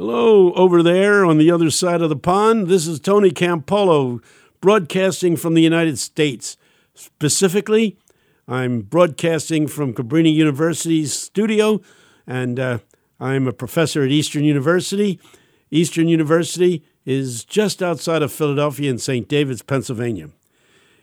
Hello, over there on the other side of the pond. This is Tony Campolo broadcasting from the United States. Specifically, I'm broadcasting from Cabrini University's studio, and uh, I'm a professor at Eastern University. Eastern University is just outside of Philadelphia in St. David's, Pennsylvania.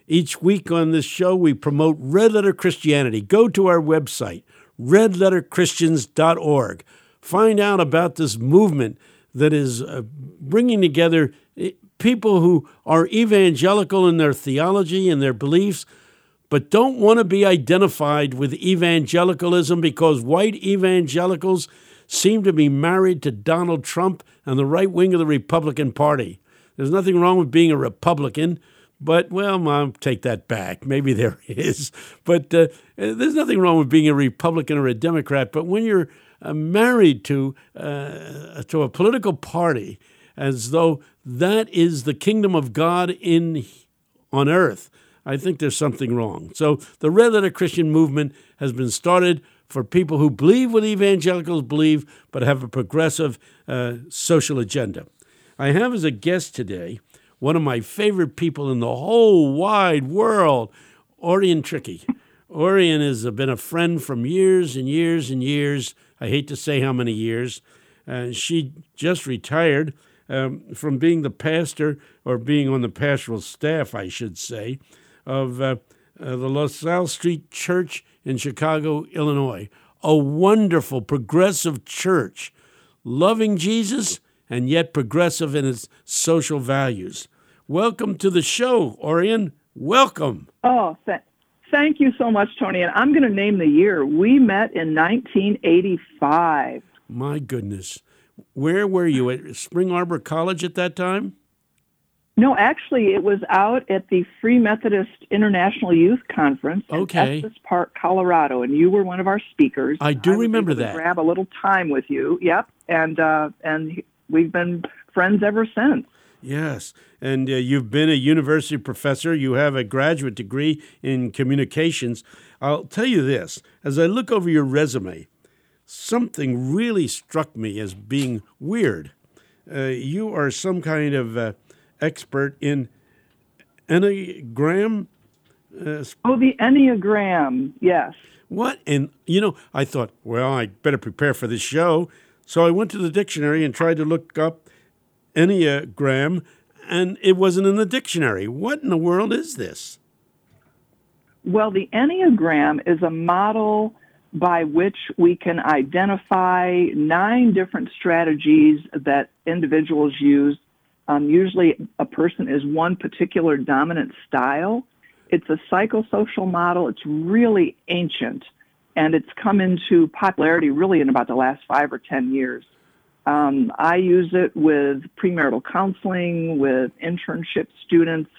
Each week on this show, we promote Red Letter Christianity. Go to our website, redletterchristians.org. Find out about this movement that is uh, bringing together eh, people who are evangelical in their theology and their beliefs, but don't want to be identified with evangelicalism because white evangelicals seem to be married to Donald Trump and the right wing of the Republican Party. There's nothing wrong with being a Republican, but, well, I'll take that back. Maybe there is. But uh, there's nothing wrong with being a Republican or a Democrat. But when you're uh, married to, uh, to a political party as though that is the kingdom of God in, on earth, I think there's something wrong. So the Red Letter Christian movement has been started for people who believe what evangelicals believe, but have a progressive uh, social agenda. I have as a guest today one of my favorite people in the whole wide world, Oreon Trickey. Oreon has been a friend from years and years and years. I hate to say how many years. Uh, she just retired um, from being the pastor, or being on the pastoral staff, I should say, of uh, uh, the LaSalle Street Church in Chicago, Illinois. A wonderful, progressive church, loving Jesus and yet progressive in its social values. Welcome to the show, Oreon. Welcome. Oh, thank you so much, Tony. And I'm going to name the year. We met in 1985. My goodness. Where were you at Spring Arbor College at that time? No, actually, it was out at the Free Methodist International Youth Conference okay. in Estes Park, Colorado, and you were one of our speakers. I do I remember that. grab a little time with you. Yep, and uh, and we've been friends ever since. Yes, and uh, you've been a university professor. You have a graduate degree in communications. I'll tell you this: as I look over your resume, something really struck me as being weird. Uh, you are some kind of uh, expert in Enneagram. Uh, oh, the Enneagram, yes. What? And, you know, I thought, well, I better prepare for this show. So I went to the dictionary and tried to look up Enneagram, and it wasn't in the dictionary. What in the world is this? Well, the Enneagram is a model by which we can identify nine different strategies that individuals use um, usually, a person is one particular dominant style. It's a psychosocial model. It's really ancient, and it's come into popularity really in about the last five or ten years. Um, I use it with premarital counseling, with internship students.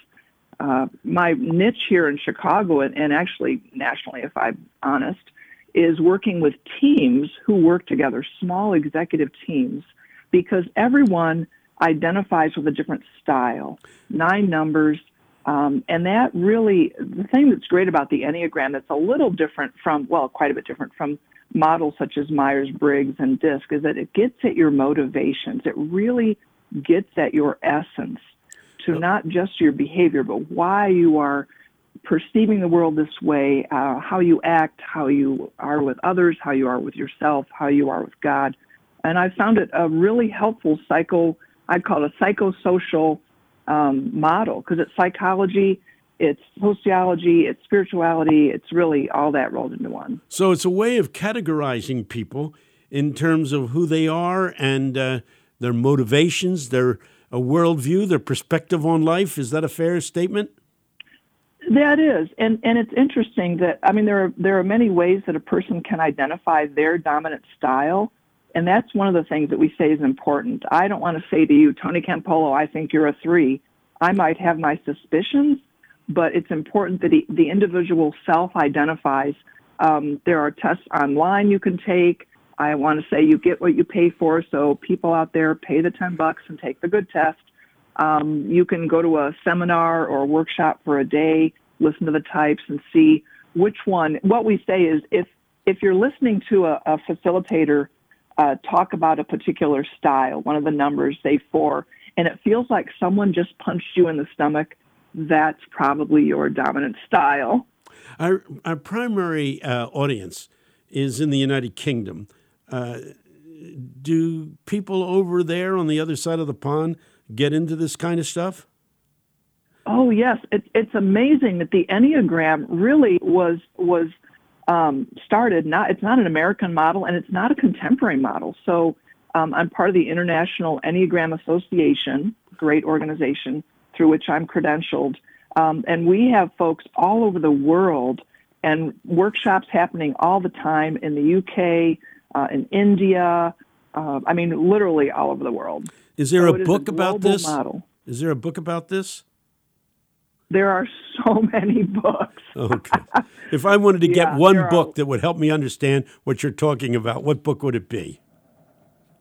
Uh, my niche here in Chicago, and, and actually nationally, if I'm honest, is working with teams who work together, small executive teams, because everyone identifies with a different style, nine numbers. Um, and that really, the thing that's great about the Enneagram that's a little different from, well, quite a bit different from models such as Myers Briggs and DISC is that it gets at your motivations. It really gets at your essence to not just your behavior, but why you are perceiving the world this way, uh, how you act, how you are with others, how you are with yourself, how you are with God. And I found it a really helpful psycho I'd call it a psychosocial um, model because it's psychology, it's sociology, it's spirituality, it's really all that rolled into one. So it's a way of categorizing people in terms of who they are and uh, their motivations, their a worldview, their perspective on life. Is that a fair statement? That is, and and it's interesting that I mean there are there are many ways that a person can identify their dominant style, and that's one of the things that we say is important. I don't want to say to you, Tony Campolo, I think you're a three. I might have my suspicions, but it's important that he, the individual self identifies. Um, there are tests online you can take. I want to say you get what you pay for. So people out there pay the 10 bucks and take the good test. Um, you can go to a seminar or a workshop for a day, listen to the types and see which one. What we say is if, if you're listening to a, a facilitator uh, talk about a particular style, one of the numbers, say four, and it feels like someone just punched you in the stomach, that's probably your dominant style. Our, our primary uh, audience is in the United Kingdom. Uh, do people over there on the other side of the pond get into this kind of stuff? Oh yes, it, it's amazing that the Enneagram really was was um, started. Not it's not an American model and it's not a contemporary model. So um, I'm part of the International Enneagram Association, great organization through which I'm credentialed, um, and we have folks all over the world and workshops happening all the time in the UK, uh, in India. Uh, I mean, literally all over the world. Is there so a book a about this? Model. Is there a book about this? There are so many books. okay. If I wanted to get yeah, one book are... that would help me understand what you're talking about, what book would it be?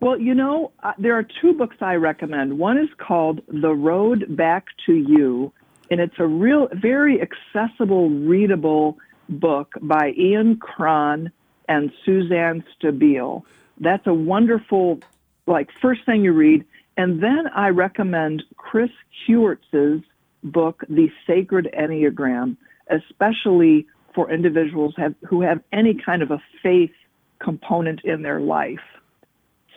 Well, you know, uh, there are two books I recommend. One is called The Road Back to You, and it's a real, very accessible, readable book by Ian Cron and Suzanne Stabile. That's a wonderful, like, first thing you read. And then I recommend Chris Heuertz's book, The Sacred Enneagram, especially for individuals have, who have any kind of a faith component in their life.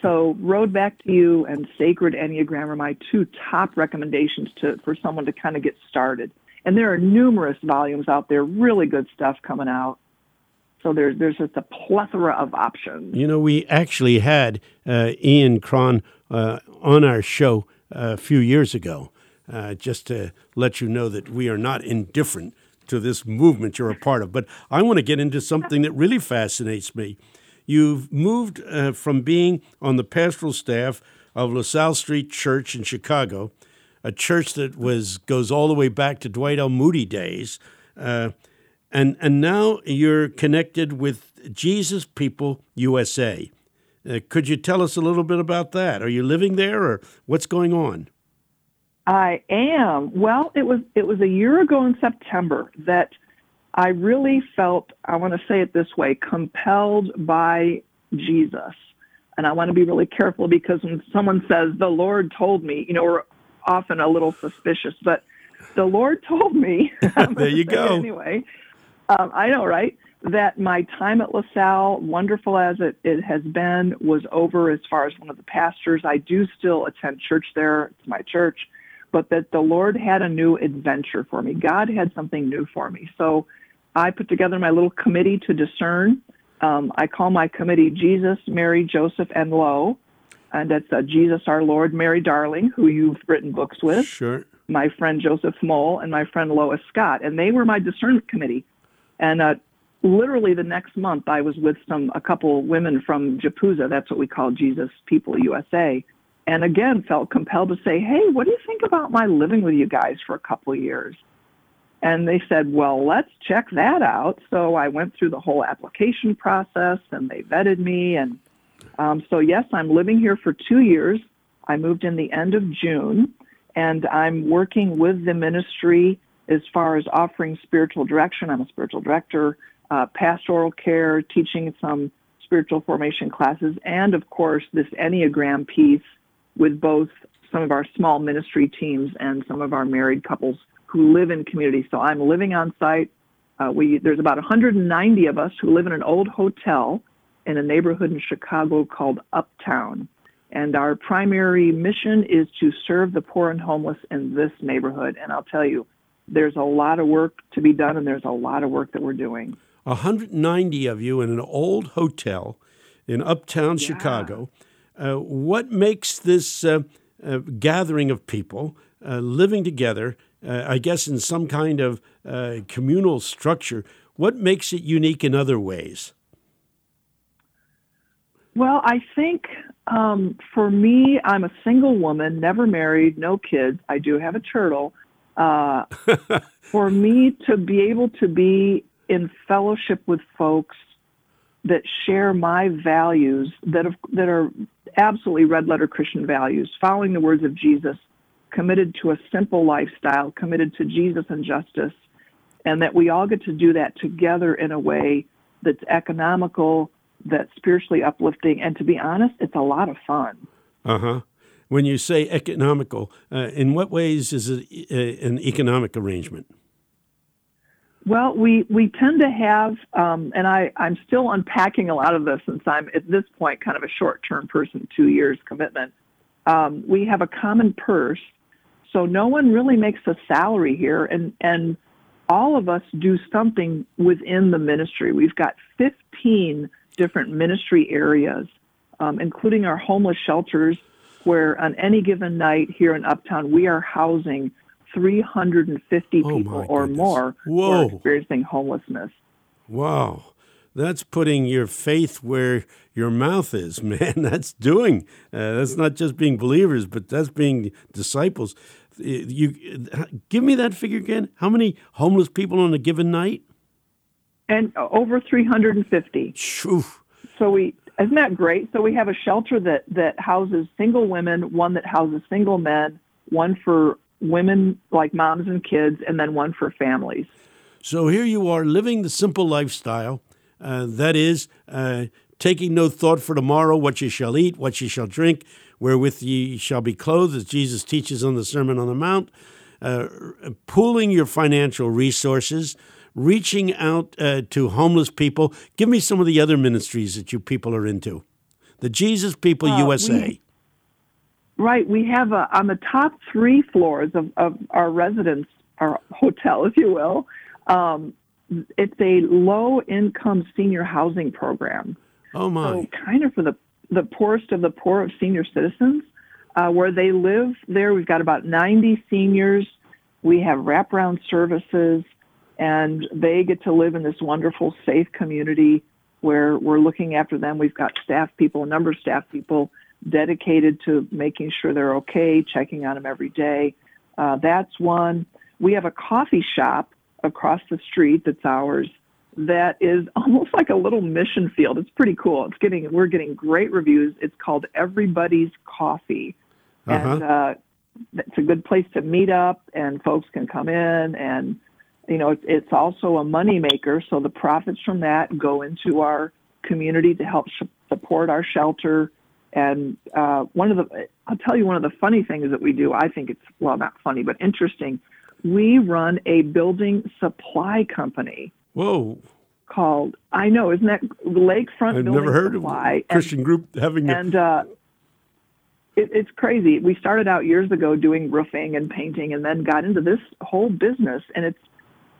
So, Road Back to You and Sacred Enneagram are my two top recommendations to, for someone to kind of get started. And there are numerous volumes out there, really good stuff coming out. So there's there's just a plethora of options. You know, we actually had uh, Ian Cron uh, on our show uh, a few years ago, uh, just to let you know that we are not indifferent to this movement you're a part of. But I want to get into something that really fascinates me. You've moved uh, from being on the pastoral staff of LaSalle Street Church in Chicago, a church that was goes all the way back to Dwight L. Moody days, uh, and and now you're connected with Jesus People USA. Uh, could you tell us a little bit about that? Are you living there, or what's going on? I am. Well, it was it was a year ago in September that I really felt I want to say it this way, compelled by Jesus. And I want to be really careful because when someone says the Lord told me, you know, we're often a little suspicious, but the Lord told me. there you go. Anyway, um, I know, right? That my time at LaSalle, wonderful as it, it has been, was over as far as one of the pastors. I do still attend church there. It's my church but that the Lord had a new adventure for me. God had something new for me. So I put together my little committee to discern. Um, I call my committee Jesus, Mary, Joseph, and Lo. And that's uh, Jesus our Lord, Mary Darling, who you've written books with. Sure. My friend Joseph Mole and my friend Lois Scott. And they were my discernment committee. And uh, literally the next month, I was with some a couple women from JPUSA. That's what we call Jesus People USA and again felt compelled to say, "Hey, what do you think about my living with you guys for a couple of years?" And they said, "Well, let's check that out." So I went through the whole application process, and they vetted me, and um, so yes, I'm living here for two years. I moved in the end of June, and I'm working with the ministry as far as offering spiritual direction. I'm a spiritual director, uh, pastoral care, teaching some spiritual formation classes, and of course this Enneagram piece with both some of our small ministry teams and some of our married couples who live in communities. So I'm living on site. Uh, we there's about 190 of us who live in an old hotel in a neighborhood in Chicago called Uptown. And our primary mission is to serve the poor and homeless in this neighborhood. And I'll tell you, there's a lot of work to be done, and there's a lot of work that we're doing. 190 of you in an old hotel in Uptown yeah. Chicago. Uh, what makes this uh, uh, gathering of people living together, I guess, in some kind of communal structure, what makes it unique in other ways? Well, I think um, for me, I'm a single woman, never married, no kids. I do have a turtle. Uh, for me to be able to be in fellowship with folks that share my values that have, that are absolutely red letter Christian values, following the words of Jesus, committed to a simple lifestyle, committed to Jesus and justice, and that we all get to do that together in a way that's economical, that's spiritually uplifting. And to be honest, it's a lot of fun. Uh huh. When you say economical, uh, in what ways is it uh, an economic arrangement? Well, we, we tend to have, um, and I, I'm still unpacking a lot of this since I'm at this point kind of a short term person, two years commitment. Um, we have a common purse, so no one really makes a salary here, and, and all of us do something within the ministry. We've got 15 different ministry areas, um, including our homeless shelters, where on any given night here in Uptown, we are housing 350 Oh, people or goodness. more who are experiencing homelessness. Wow. That's putting your faith where your mouth is, man. That's doing. Uh, that's not just being believers, but that's being disciples. You give me that figure again. How many homeless people on a given night? And over 350. Phew. So we isn't that great? So we have a shelter that that houses single women, one that houses single men, one for women like moms and kids, and then one for families. So here you are living the simple lifestyle. Uh, that is, uh, taking no thought for tomorrow, what you shall eat, what you shall drink, wherewith ye shall be clothed, as Jesus teaches on the Sermon on the Mount. Uh, pooling your financial resources, reaching out uh, to homeless people. Give me some of the other ministries that you people are into. The Jesus People Uh, USA. we- Right. We have a, on the top three floors of, of our residence, our hotel, if you will. Um, it's a low income senior housing program. oh my! So kind of for the the poorest of the poor of senior citizens, uh, where they live there. We've got about 90 seniors. We have wraparound services, and they get to live in this wonderful, safe community where we're looking after them. We've got staff people, a number of staff people dedicated to making sure they're okay, checking on them every day. Uh, that's one. We have a coffee shop across the street that's ours that is almost like a little mission field. It's pretty cool. It's getting we're getting great reviews. It's called Everybody's Coffee, and uh, it's a good place to meet up, and folks can come in, and you know it's, it's also a money maker. So the profits from that go into our community to help sh- support our shelter. And uh, one of the I'll tell you one of the funny things that we do. I think it's well not funny but interesting. We run a building supply company Whoa! called I know, isn't that Lakefront I've Building never heard of Supply? a And- Christian group having a and uh, it, it's crazy. We started out years ago doing roofing and painting, and then got into this whole business, and it's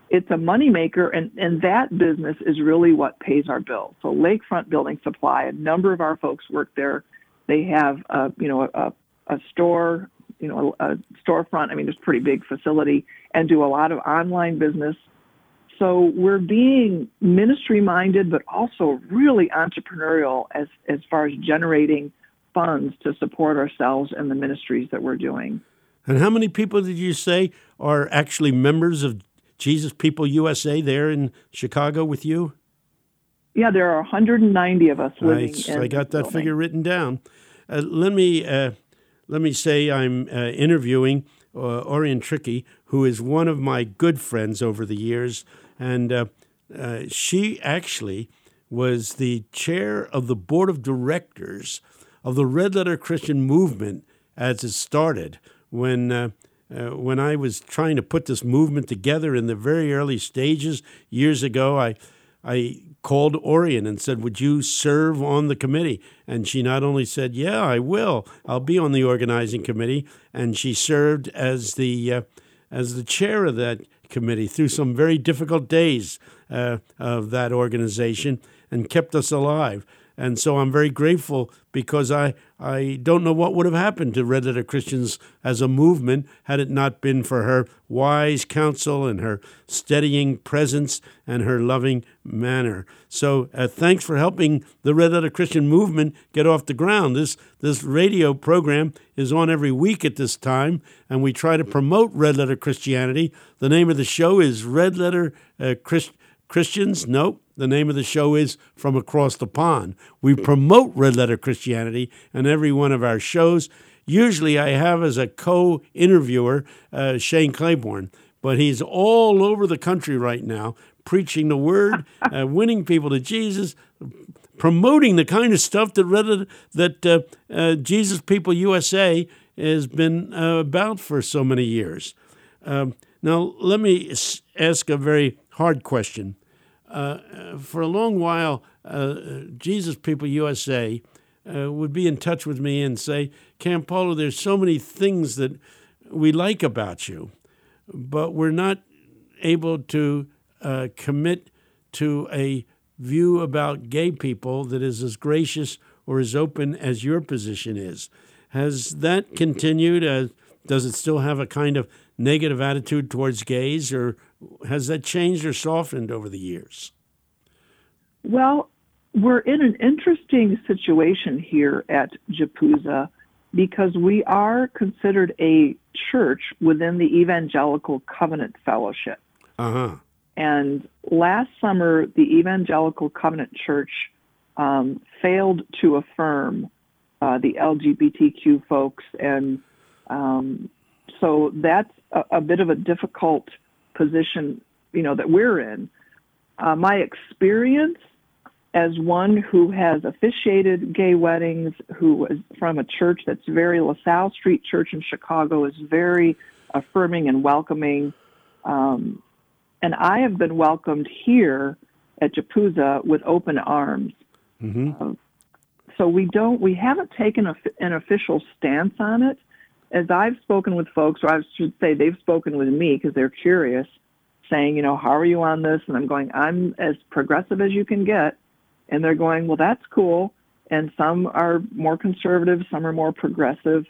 it's a moneymaker, and and that business is really what pays our bills. So Lakefront Building Supply, a number of our folks work there. They have uh, you know a, a store, you know a, a storefront. I mean, it's a pretty big facility, and do a lot of online business. So we're being ministry minded, but also really entrepreneurial as as far as generating funds to support ourselves and the ministries that we're doing. And how many people did you say are actually members of Jesus People USA there in Chicago with you? Yeah, there are 190 of us living Nice. I got that building. figure written down. Uh, let me uh, let me say I'm uh, interviewing uh, Oreon Trickey, who is one of my good friends over the years, and uh, uh, she actually was the chair of the board of directors of the Red Letter Christian Movement as it started when. Uh, uh, when I was trying to put this movement together in the very early stages years ago, I I called Oreon and said, Would you serve on the committee? And she not only said, Yeah, I will. I'll be on the organizing committee. And she served as the, uh, as the chair of that committee through some very difficult days uh, of that organization and kept us alive. And so I'm very grateful because I, I don't know what would have happened to Red Letter Christians as a movement had it not been for her wise counsel and her steadying presence and her loving manner. So uh, thanks for helping the Red Letter Christian movement get off the ground. This, this radio program is on every week at this time, and we try to promote Red Letter Christianity. The name of the show is Red Letter uh, Christ- Christians. Nope. The name of the show is From Across the Pond. We promote Red Letter Christianity in every one of our shows. Usually, I have as a co interviewer uh, Shane Claiborne, but he's all over the country right now preaching the word, uh, winning people to Jesus, promoting the kind of stuff that that uh, uh, Jesus People USA has been uh, about for so many years. Um, now, let me ask a very hard question. Uh, for a long while, uh, Jesus People USA uh, would be in touch with me and say, Campolo, there's so many things that we like about you, but we're not able to uh, commit to a view about gay people that is as gracious or as open as your position is. Has that continued? Uh, does it still have a kind of negative attitude towards gays, or has that changed or softened over the years? Well, we're in an interesting situation here at JPUSA because we are considered a church within the Evangelical Covenant Fellowship. Uh-huh. And last summer, the Evangelical Covenant Church um, failed to affirm uh, the LGBTQ folks, and um, so that's a, a, bit of a difficult position, you know, that we're in. Uh, my experience as one who has officiated gay weddings, who is from a church that's very LaSalle Street Church in Chicago is very affirming and welcoming. Um, and I have been welcomed here at JPUSA with open arms. Mm-hmm. Uh, so we don't, we haven't taken a, an official stance on it. As I've spoken with folks, or I should say they've spoken with me because they're curious, saying, you know, how are you on this? And I'm going, I'm as progressive as you can get and they're going, well, that's cool. And some are more conservative, some are more progressive.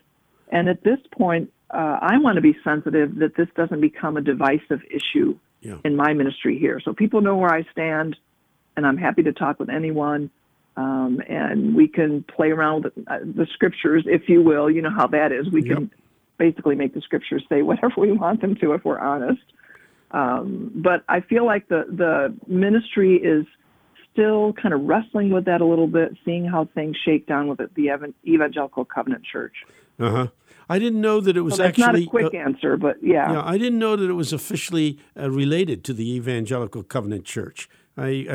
And at this point, uh, I want to be sensitive that this doesn't become a divisive issue yeah. in my ministry here. So people know where I stand, and I'm happy to talk with anyone. Um, and we can play around with the, uh, scriptures, if you will. You know how that is. We yep. can basically make the scriptures say whatever we want them to if we're honest. Um, but I feel like the, the ministry is still kind of wrestling with that a little bit, seeing how things shake down with it, the Evangelical Covenant Church. Uh huh. I didn't know that it was so actually not a quick uh, answer, but yeah. Yeah, I didn't know that it was officially uh, related to the Evangelical Covenant Church. I,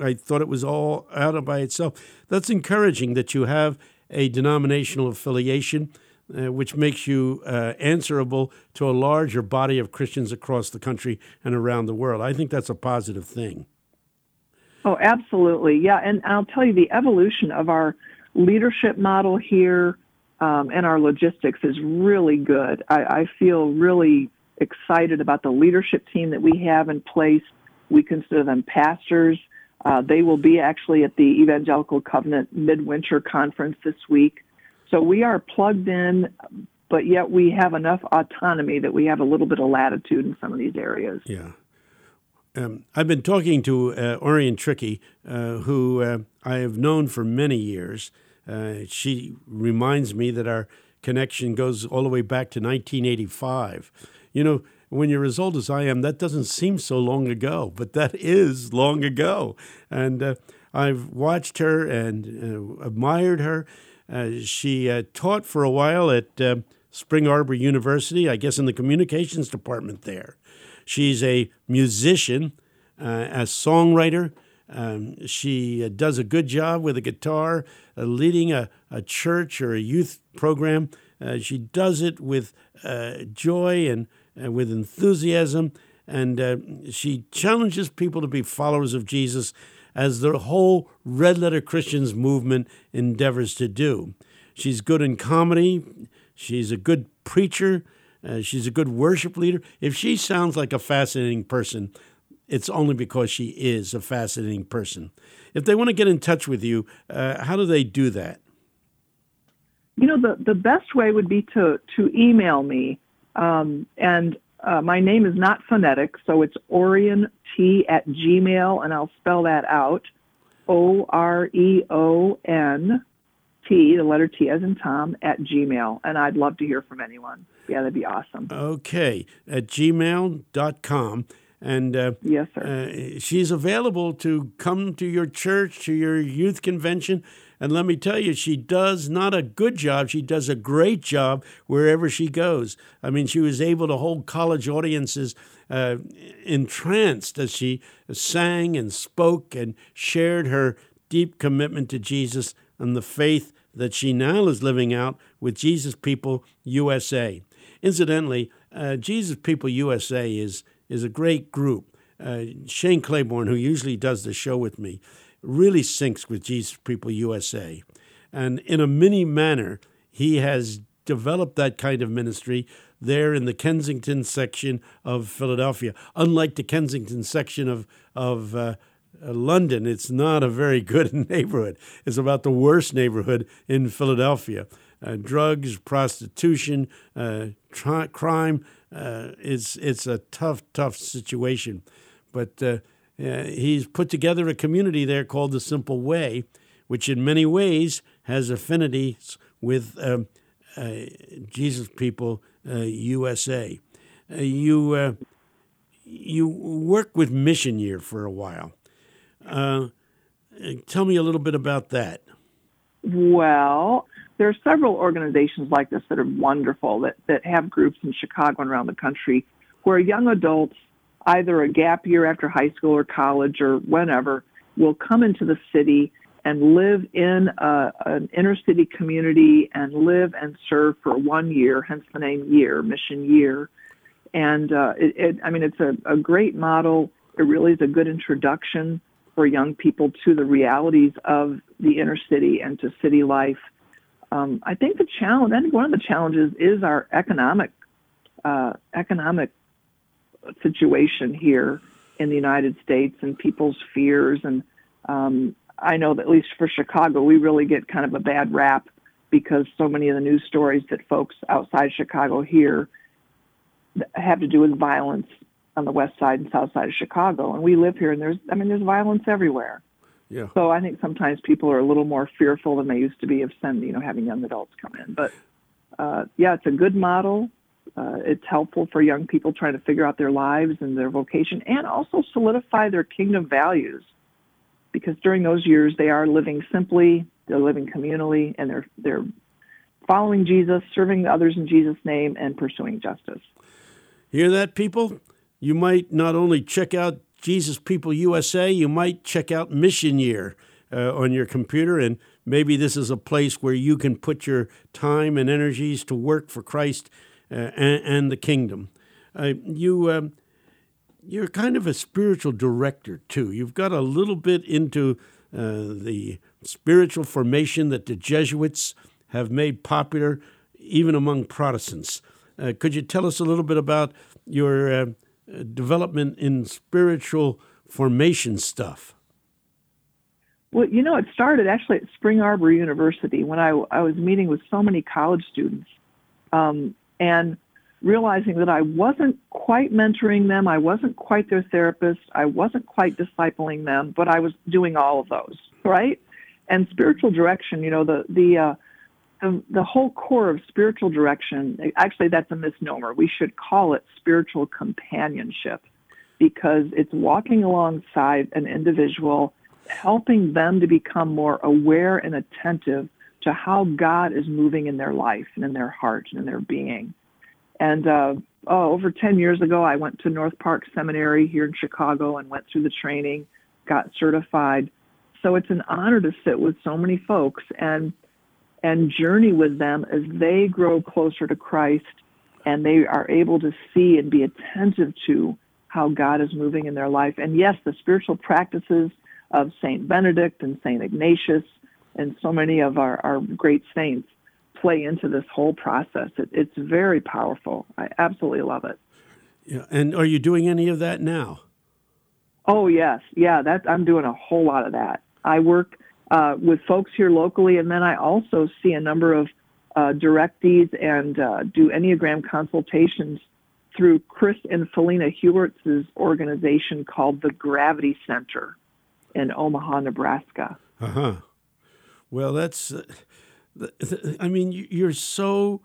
I I thought it was all out of by itself. That's encouraging that you have a denominational affiliation. Uh, which makes you uh, answerable to a larger body of Christians across the country and around the world. I think that's a positive thing. Oh, absolutely. Yeah. And I'll tell you, the evolution of our leadership model here um, and our logistics is really good. I, I feel really excited about the leadership team that we have in place. We consider them pastors. Uh, they will be actually at the Evangelical Covenant Midwinter Conference this week. So we are plugged in, but yet we have enough autonomy that we have a little bit of latitude in some of these areas. Yeah. Um, I've been talking to uh, Oreon Trickey, uh, who uh, I have known for many years. Uh, she reminds me that our connection goes all the way back to 1985. You know, when you're as old as I am, that doesn't seem so long ago, but that is long ago. And uh, I've watched her and uh, admired her. she taught for a while at Spring Arbor University, I guess in the communications department there. She's a musician, uh, a songwriter. Um, she uh, does a good job with a guitar, uh, leading a, a church or a youth program. Uh, she does it with uh, joy and uh, with enthusiasm, and she challenges people to be followers of Jesus as the whole Red Letter Christians movement endeavors to do. She's good in comedy. She's a good preacher. Uh, she's a good worship leader. If she sounds like a fascinating person, it's only because she is a fascinating person. If they want to get in touch with you, uh, how do they do that? You know, the, the best way would be to, to email me. Um, and uh, my name is not phonetic, so it's Oreon T at Gmail, and I'll spell that out O R E O N T, the letter T as in Tom, at Gmail. And I'd love to hear from anyone. Yeah, that'd be awesome. Okay, at gmail.com. And uh, yes, sir. Uh, she's available to come to your church, to your youth convention. And let me tell you, she does not a good job, she does a great job wherever she goes. I mean, she was able to hold college audiences uh, entranced as she sang and spoke and shared her deep commitment to Jesus and the faith that she now is living out with Jesus People USA. Incidentally, uh, Jesus People USA is is a great group. Uh, Shane Claiborne, who usually does the show with me, really syncs with Jesus People USA, and in a mini manner, he has developed that kind of ministry there in the Kensington section of Philadelphia. Unlike the Kensington section of of uh, uh, London, it's not a very good neighborhood. It's about the worst neighborhood in Philadelphia. Uh, drugs, prostitution, uh, tri- crime. Uh, it's it's a tough, tough situation. But uh, uh, he's put together a community there called the Simple Way, which in many ways has affinities with um, Jesus People USA. you you work with Mission Year for a while. Uh, tell me a little bit about that. Well, there are several organizations like this that are wonderful that, that have groups in Chicago and around the country where young adults, either a gap year after high school or college or whenever, will come into the city and live in a, an inner city community and live and serve for one year, hence the name Year, Mission Year. And uh, it, it, I mean, it's a, a great model. It really is a good introduction for young people to the realities of the inner city and to city life. Um, I think the challenge, I think one of the challenges is our economic uh, economic situation here in the United States and people's fears. And um, I know that at least for Chicago, we really get kind of a bad rap because so many of the news stories that folks outside Chicago hear have to do with violence on the west side and south side of Chicago, and we live here, and there's I mean there's violence everywhere. Yeah. So I think sometimes people are a little more fearful than they used to be of sending, you know, having young adults come in. But uh, yeah, it's a good model. Uh, it's helpful for young people trying to figure out their lives and their vocation, and also solidify their kingdom values. Because during those years, they are living simply, they're living communally, and they're they're following Jesus, serving others in Jesus' name, and pursuing justice. Hear that, people? you might not only check out Jesus People USA, you might check out Mission Year uh, on your computer, and maybe this is a place where you can put your time and energies to work for Christ and, and, the kingdom. Uh, you, um, you're kind of a spiritual director too. You've got a little bit into uh, the spiritual formation that the Jesuits have made popular even among Protestants. Uh, could you tell us a little bit about your uh, development in spiritual formation stuff? Well, you know, it started actually at Spring Arbor University when I, I was meeting with so many college students um, and realizing that I wasn't quite mentoring them, I wasn't quite their therapist, I wasn't quite discipling them, but I was doing all of those, right? And spiritual direction, you know, the the uh, the, the whole core of spiritual direction, actually, that's a misnomer. We should call it spiritual companionship because it's walking alongside an individual, helping them to become more aware and attentive to how God is moving in their life and in their heart and in their being. And uh, oh, over 10 years ago, I went to North Park Seminary here in Chicago and went through the training, got certified. So it's an honor to sit with so many folks and and journey with them as they grow closer to Christ and they are able to see and be attentive to how God is moving in their life. And yes, the spiritual practices of Saint Benedict and Saint Ignatius and so many of our, our great saints play into this whole process. It, it's very powerful. I absolutely love it. Yeah, and are you doing any of that now? Oh yes, yeah. That I'm doing a whole lot of that. I work uh, with folks here locally. And then I also see a number of uh, directees and uh, do Enneagram consultations through Chris and Phileena Heuertz' organization called the Gravity Center in Omaha, Nebraska. Uh huh. Well, that's, uh, I mean, you're so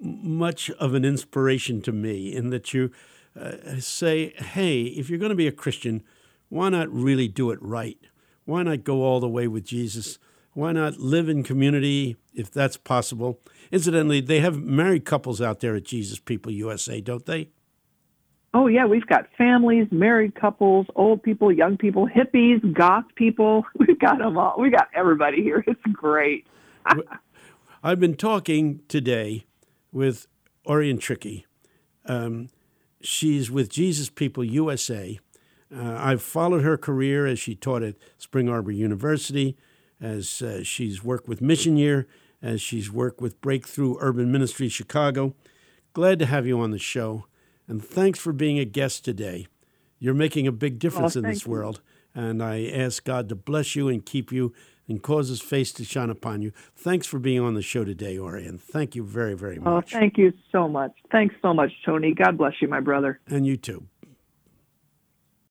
much of an inspiration to me in that you uh, say, hey, if you're going to be a Christian, why not really do it right? Why not go all the way with Jesus? Why not live in community if that's possible? Incidentally, they have married couples out there at Jesus People USA, don't they? Oh yeah, we've got families, married couples, old people, young people, hippies, goth people. We've got them all. We got everybody here. It's great. I've been talking today with Oreon Trickey. Um, she's with Jesus People USA. Uh, I've followed her career as she taught at Spring Arbor University, as uh, she's worked with Mission Year, as she's worked with Breakthrough Urban Ministry Chicago. Glad to have you on the show, and thanks for being a guest today. You're making a big difference Oh, in this world, and I ask God to bless you and keep you and cause his face to shine upon you. Thanks for being on the show today, Oreon. Thank you very, very oh, much. Oh, thank you so much. Thanks so much, Tony. God bless you, my brother. and you too.